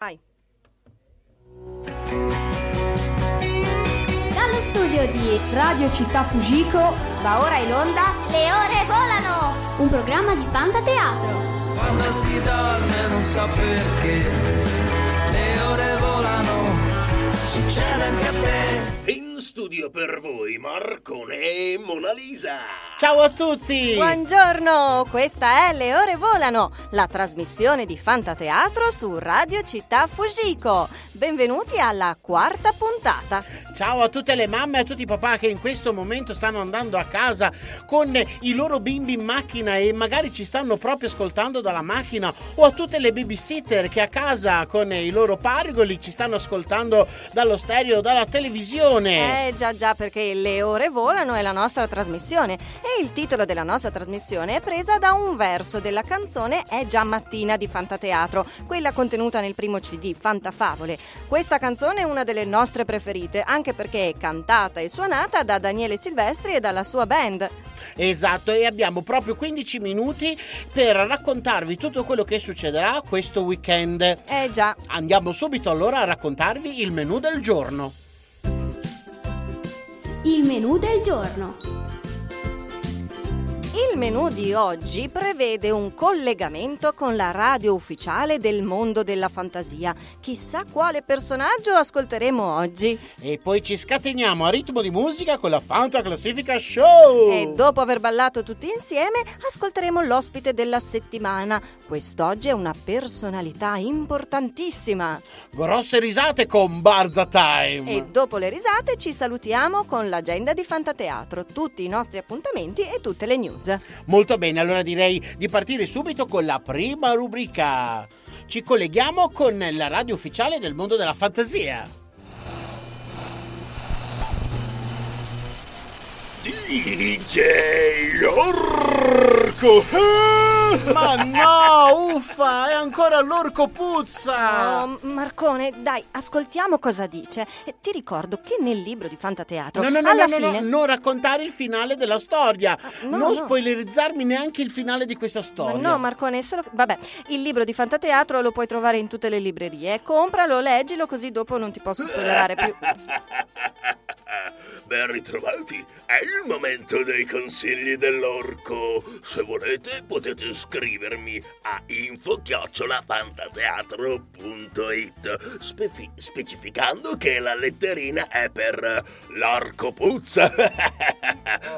Vai. Dallo studio di Radio Città Fujiko va ora in onda Le ore volano! un programma di Fantateatro. Quando si dorme non so perché le ore volano, succede anche a te. Studio per voi Marcone e Mona Lisa. Ciao a tutti! Buongiorno, questa è Le Ore Volano, la trasmissione di Fantateatro su Radio Città Fujiko. Benvenuti alla quarta puntata. Ciao a tutte le mamme e a tutti i papà che in questo momento stanno andando a casa con i loro bimbi in macchina e magari ci stanno proprio ascoltando dalla macchina o a tutte le babysitter che a casa con i loro parigoli ci stanno ascoltando dallo stereo o dalla televisione. Eh già già perché Le Ore Volano è la nostra trasmissione e il titolo della nostra trasmissione è presa da un verso della canzone È già mattina di Fantateatro, quella contenuta nel primo CD Fantafavole. Questa canzone è una delle nostre preferite, anche perché è cantata e suonata da Daniele Silvestri e dalla sua band. Esatto, e abbiamo proprio 15 minuti per raccontarvi tutto quello che succederà questo weekend. Eh già, Andiamo subito allora a raccontarvi il menù del giorno. Il menù del giorno. Il menù di oggi prevede un collegamento con la radio ufficiale del mondo della fantasia. Chissà quale personaggio ascolteremo oggi. E poi ci scateniamo a ritmo di musica con la Fanta Classifica Show. E dopo aver ballato tutti insieme, ascolteremo l'ospite della settimana. Quest'oggi è una personalità importantissima. Grosse risate con Barza Time. E dopo le risate ci salutiamo con l'agenda di Fantateatro, tutti i nostri appuntamenti e tutte le news. Molto bene, allora direi di partire subito con la prima rubrica. Ci colleghiamo con la radio ufficiale del mondo della fantasia. DJ Lorco. Ma no, uffa, è ancora l'orco puzza. Oh, Marcone, dai, ascoltiamo cosa dice. E ti ricordo che nel libro di Fantateatro, No, no, no, alla no, fine... no, non raccontare il finale della storia. no, non no. spoilerizzarmi neanche il finale di questa Ma storia. no, Marcone, è solo... Vabbè, il libro di Fantateatro lo puoi trovare in tutte le librerie. Compralo, leggilo, così dopo non ti posso spoilerare più. Ben ritrovati, è il momento dei consigli dell'orco. Se volete potete scrivermi a info-fantateatro.it specificando che la letterina è per l'orco puzza.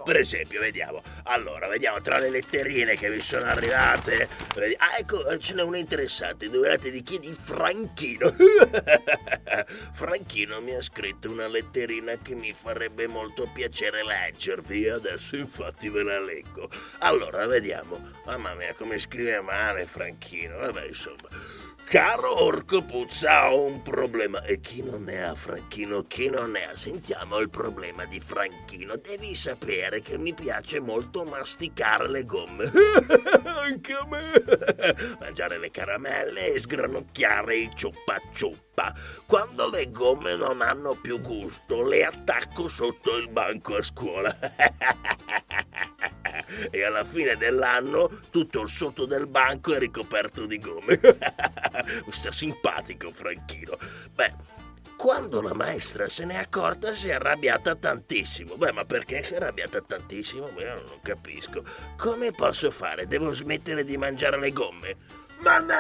per esempio, vediamo. Allora, vediamo tra le letterine che vi sono arrivate. Ah, ecco, ce n'è una interessante. Dovete di chi? Di Franchino. Franchino mi ha scritto una letterina che mi farebbe molto piacere leggervi. Adesso infatti ve la leggo. Allora, vediamo. Mamma mia, come scrive male Franchino. Vabbè, insomma. Caro Orco Puzza, ho un problema. E chi non ne ha, Franchino? Chi non ha? Sentiamo il problema di Franchino. Devi sapere che mi piace molto masticare le gomme. Anche a me. Mangiare le caramelle e sgranocchiare i ciuppa ciuppa. Quando le gomme non hanno più gusto, le attacco sotto il banco a scuola. e alla fine dell'anno tutto il sotto del banco è ricoperto di gomme. Sta simpatico Franchino. Beh, quando la maestra se n'è accorta si è arrabbiata tantissimo. Beh, ma perché si è arrabbiata tantissimo? Beh, non capisco. Come posso fare? Devo smettere di mangiare le gomme? Ma no!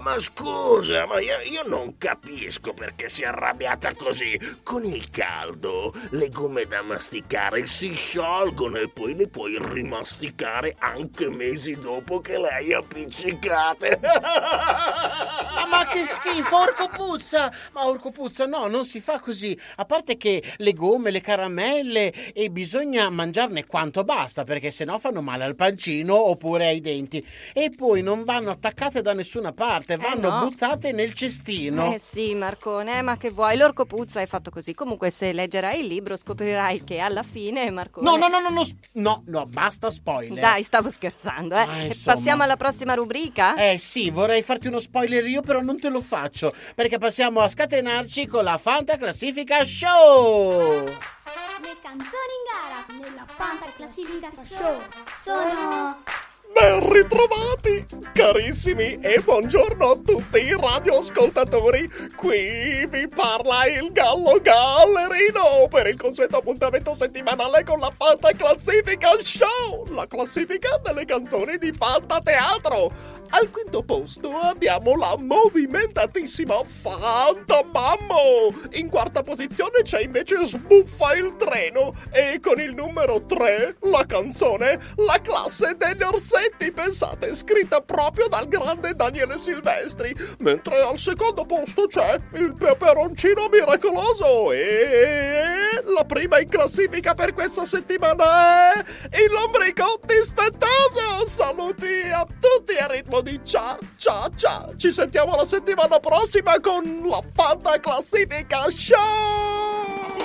Ma scusa, ma io, io non capisco perché si è arrabbiata così. Con il caldo, le gomme da masticare si sciolgono e poi le puoi rimasticare anche mesi dopo che le hai appiccicate. Ah, ma che schifo, orco puzza! Ma orco puzza, no, non si fa così. A parte che le gomme, le caramelle, e bisogna mangiarne quanto basta, perché sennò fanno male al pancino oppure ai denti. E poi non vanno attaccate da nessuna parte, vanno no. buttate nel cestino. Eh sì, Marcone, ma che vuoi? L'orco puzza è fatto così. Comunque, se leggerai il libro, scoprirai che alla fine Marcone. No, no, no, no, no, no, no, basta spoiler. Dai, stavo scherzando, eh. Ah, insomma. Passiamo alla prossima rubrica? Eh sì, vorrei farti uno spoiler io, però non te lo faccio, perché passiamo a scatenarci con la Fanta Classifica Show! Le canzoni in gara nella Fanta Classifica Show sono Ben ritrovati, carissimi, e buongiorno a tutti i radioascoltatori. Qui vi parla il Gallo Gallerino per il consueto appuntamento settimanale con la Fanta Classifica Show, la classifica delle canzoni di Fanta Teatro. Al quinto posto abbiamo la movimentatissima Fanta Mammo. In quarta posizione c'è invece Sbuffa il treno e con il numero 3 la canzone La classe degli orsetti, pensate, scritta proprio dal grande Daniele Silvestri, mentre al secondo posto c'è il peperoncino miracoloso e la prima in classifica per questa settimana è il lombrico dispettoso. Saluti a tutti a ritmo di cia cia cia. Ci sentiamo la settimana prossima con la Fanta Classifica Show!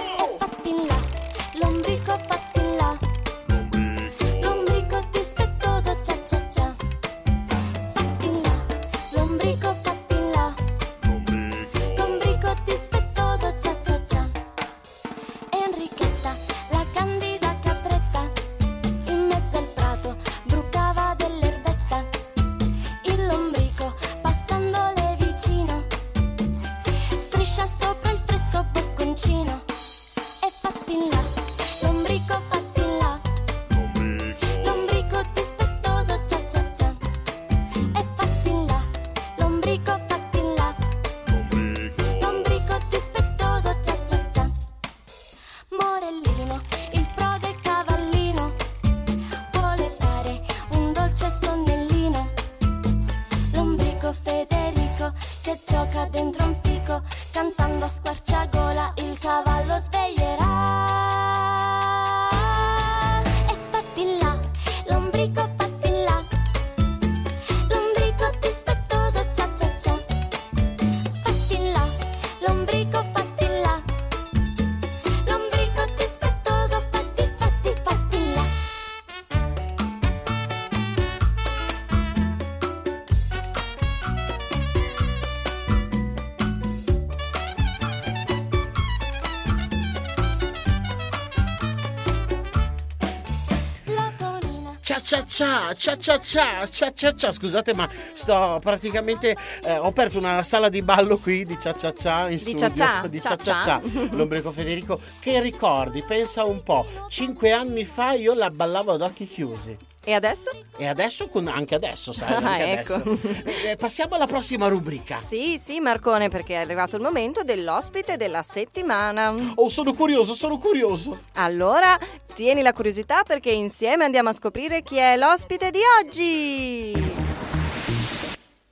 Cia cia cia, cia cia cia, cia. Scusate, ma sto praticamente. eh, ho aperto una sala di ballo qui di cia cia cia in Di studio. cia di cia cia cia. Lombrico Federico. Che ricordi? Pensa un po'. Cinque anni fa io la ballavo ad occhi chiusi. E adesso? E adesso, con- anche adesso, sai, Ah, anche ecco. adesso. Eh, passiamo alla prossima rubrica. Sì, sì, Marcone, perché è arrivato il momento dell'ospite della settimana. Oh, sono curioso, sono curioso. Allora, tieni la curiosità perché insieme andiamo a scoprire chi è l'ospite di oggi.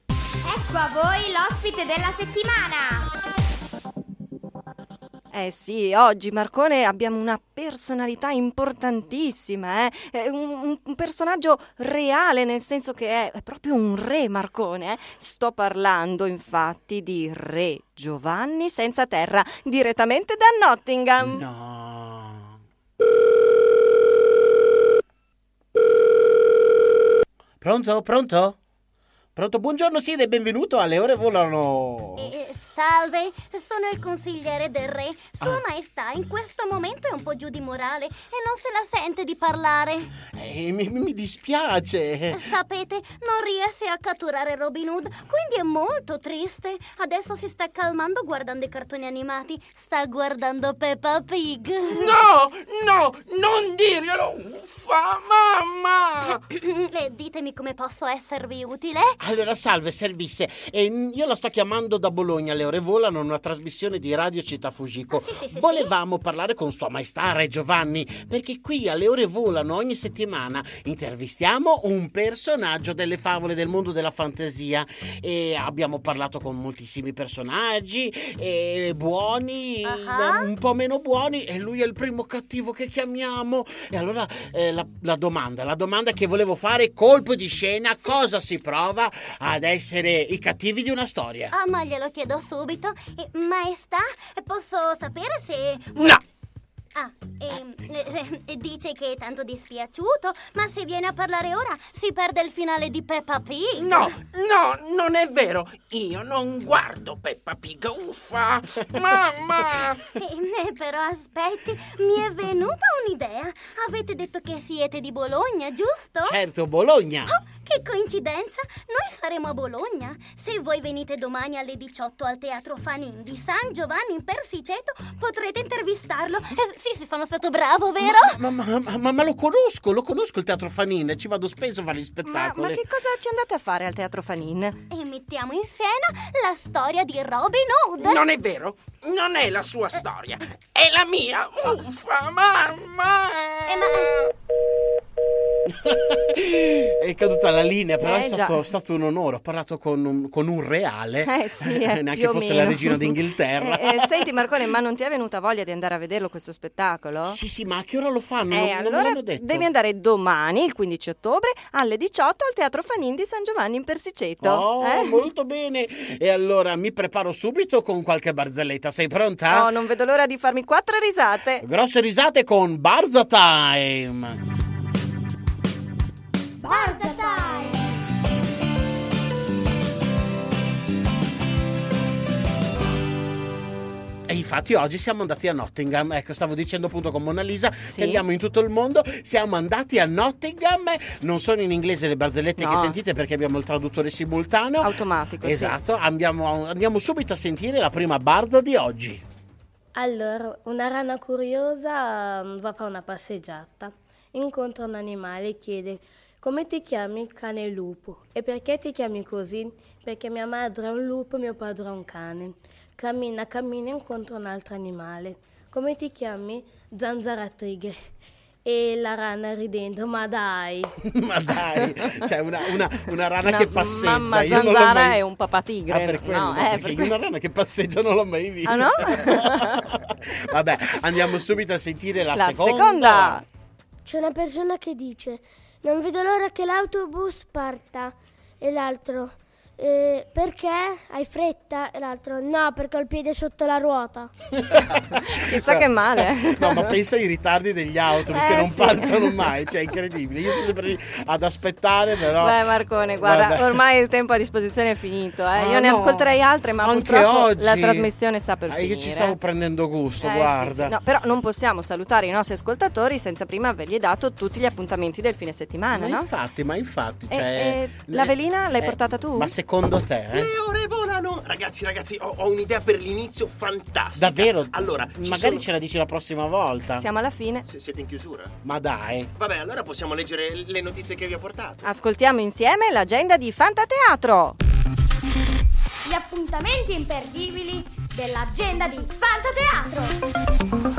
Ecco a voi l'ospite della settimana. Eh sì, oggi Marcone abbiamo una personalità importantissima, eh? Un, un personaggio reale, nel senso che è, è proprio un re Marcone. eh? Sto parlando infatti di Re Giovanni senza terra, direttamente da Nottingham. No. Pronto? Pronto? Pronto? Buongiorno Sire, benvenuto alle ore volano. Eh, salve, sono il consigliere del re. Sua Maestà in questo momento è un po' giù di morale e non se la sente di parlare. Eh, mi, mi dispiace. Sapete, non riesce a catturare Robin Hood, quindi è molto triste. Adesso si sta calmando guardando i cartoni animati. Sta guardando Peppa Pig. No, no, non dirglielo! Uffa, mamma! e ditemi come posso esservi utile? Allora, salve, servisse. Eh, io la sto chiamando da Bologna, le ore volano, una trasmissione di Radio Città Fugico. Sì, Volevamo parlare con Sua Maestà Re Giovanni, perché qui alle ore volano ogni settimana intervistiamo un personaggio delle favole del mondo della fantasia. E abbiamo parlato con moltissimi personaggi, eh, buoni, Ah. un po' meno buoni, e lui è il primo cattivo che chiamiamo. E allora eh, la, la domanda, la domanda che volevo fare, colpo di scena, cosa si prova ad essere i cattivi di una storia? Ah, ma glielo chiedo subito. Maestà, posso sapere se... No! Ah, ehm, eh, eh, dice che è tanto dispiaciuto, ma se viene a parlare ora si perde il finale di Peppa Pig. No, no, non è vero. Io non guardo Peppa Pig, uffa. Mamma! Eh, eh, però aspetti, mi è venuta un'idea. Avete detto che siete di Bologna, giusto? Certo, Bologna. Oh, che coincidenza! Noi saremo a Bologna. Se voi venite domani alle 18 al Teatro Fanin di San Giovanni in Persiceto, potrete intervistarlo. Eh, sì, sì, sono stato bravo, vero? Ma, ma- ma- ma- ma lo conosco, lo conosco il teatro Fanin, ci vado spesso a fare gli Ma, spettacoli. ma che cosa ci andate a fare al Teatro Fanin? E mettiamo in scena la storia di Robin Hood. Non è vero. Non è la sua storia. È la mia. Uffa, mamma! Eh, ma- è caduta la linea, però Eh, è stato, stato un onore. Ho parlato con un, con un reale, Eh sì, eh, neanche fosse meno. la regina d'Inghilterra. Eh, eh, senti Marcone, ma non ti è venuta voglia di andare a vederlo questo spettacolo? Sì, sì, ma a che ora lo fanno? Eh, non, non allora l'hanno detto. devi andare domani, il 15 ottobre, alle 18 al Teatro Fanin di San Giovanni in Persiceto. Oh, eh? molto bene. E allora mi preparo subito con qualche barzelletta. Sei pronta? Oh, non vedo l'ora di farmi quattro risate. Grosse risate con Barza Time. Barza Time! E infatti oggi siamo andati a Nottingham, ecco stavo dicendo appunto con Mona Lisa Sì. che andiamo in tutto il mondo, siamo andati a Nottingham, non sono in inglese le barzellette No. che sentite perché abbiamo il traduttore simultaneo. Automatico, sì. Esatto, andiamo, andiamo subito a sentire la prima barza di oggi. Allora, una rana curiosa mm, va a fare una passeggiata, incontra un animale e chiede come ti chiami cane lupo e perché ti chiami così? Perché mia madre è un lupo e mio padre è un cane. Cammina, cammina e incontra un altro animale. Come ti chiami? Zanzara tigre. E la rana ridendo, ma dai. Ma dai, c'è una, una- una rana Una che passeggia. mamma io zanzara mai- è un papatigre. Ah, per quello, no, eh, perché per una rana che passeggia non l'ho mai vista. Ah, no? Vabbè, andiamo subito a sentire la, La seconda. seconda. C'è una persona che dice, non vedo l'ora che l'autobus parta. E l'altro, "Eh, perché? Hai fretta? E l'altro, no, perché ho il piede sotto la ruota. Chissà che male. No, ma pensa ai ritardi degli autobus che Eh, non sì. partono mai, cioè è incredibile. Io sono sempre lì ad aspettare, però. Beh Marcone, guarda, Vabbè. ormai il tempo a disposizione è finito. eh. Ah, Io ne no. ascolterei altre, ma Anche purtroppo oggi. la trasmissione sta per Ah, finire. Io ci stavo prendendo gusto, Eh, sì, guarda. sì. No, però non possiamo salutare i nostri ascoltatori senza prima avergli dato tutti gli appuntamenti del fine settimana, Ma no? infatti, ma infatti, E- cioè, e la velina l'hai eh, portata tu? Ma secondo te, eh? Le ore volano! Ragazzi, ragazzi, ho, ho un'idea per l'inizio fantastica. Davvero? Allora, ci magari sono- ce la dici la prossima volta. Siamo alla fine. Se siete in chiusura? Ma dai. Vabbè, allora possiamo leggere le notizie che vi ho portato. Ascoltiamo insieme l'agenda di Fantateatro. Gli appuntamenti imperdibili dell'agenda di Fantateatro!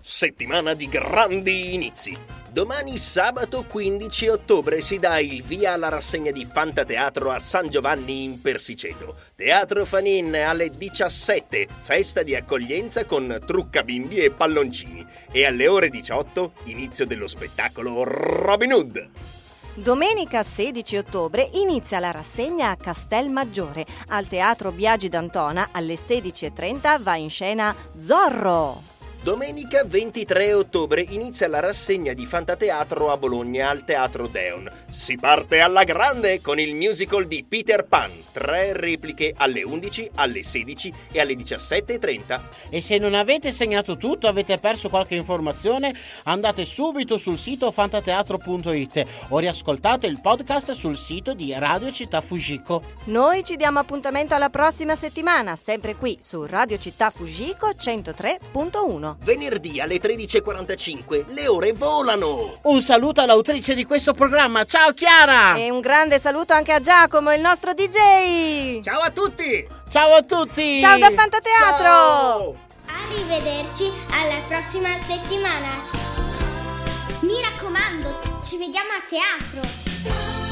Settimana di grandi inizi. Domani sabato 15 ottobre si dà il via alla rassegna di Fantateatro a San Giovanni in Persiceto. Teatro Fanin alle 17, festa di accoglienza con trucca bimbi e palloncini. E alle ore 18 inizio dello spettacolo Robin Hood. Domenica 16 ottobre inizia la rassegna a Castelmaggiore. Al Teatro Biagi d'Antona alle 16.30 va in scena Zorro. Domenica 23 ottobre inizia la rassegna di Fantateatro a Bologna al Teatro Deon. Si parte alla grande con il musical di Peter Pan. Tre repliche alle 11, alle 16 e alle 17.30. E se non avete segnato tutto, avete perso qualche informazione, andate subito sul sito fantateatro.it o riascoltate il podcast sul sito di Radio Città Fujiko. Noi ci diamo appuntamento alla prossima settimana, sempre qui su Radio Città Fujiko 103.1. Venerdì alle 13.45 le ore volano! Un saluto all'autrice di questo programma, ciao Chiara! E un grande saluto anche a Giacomo, il nostro DJ! Ciao a tutti! Ciao a tutti! Ciao da Fantateatro! Arrivederci alla prossima settimana! Mi raccomando, ci vediamo a teatro!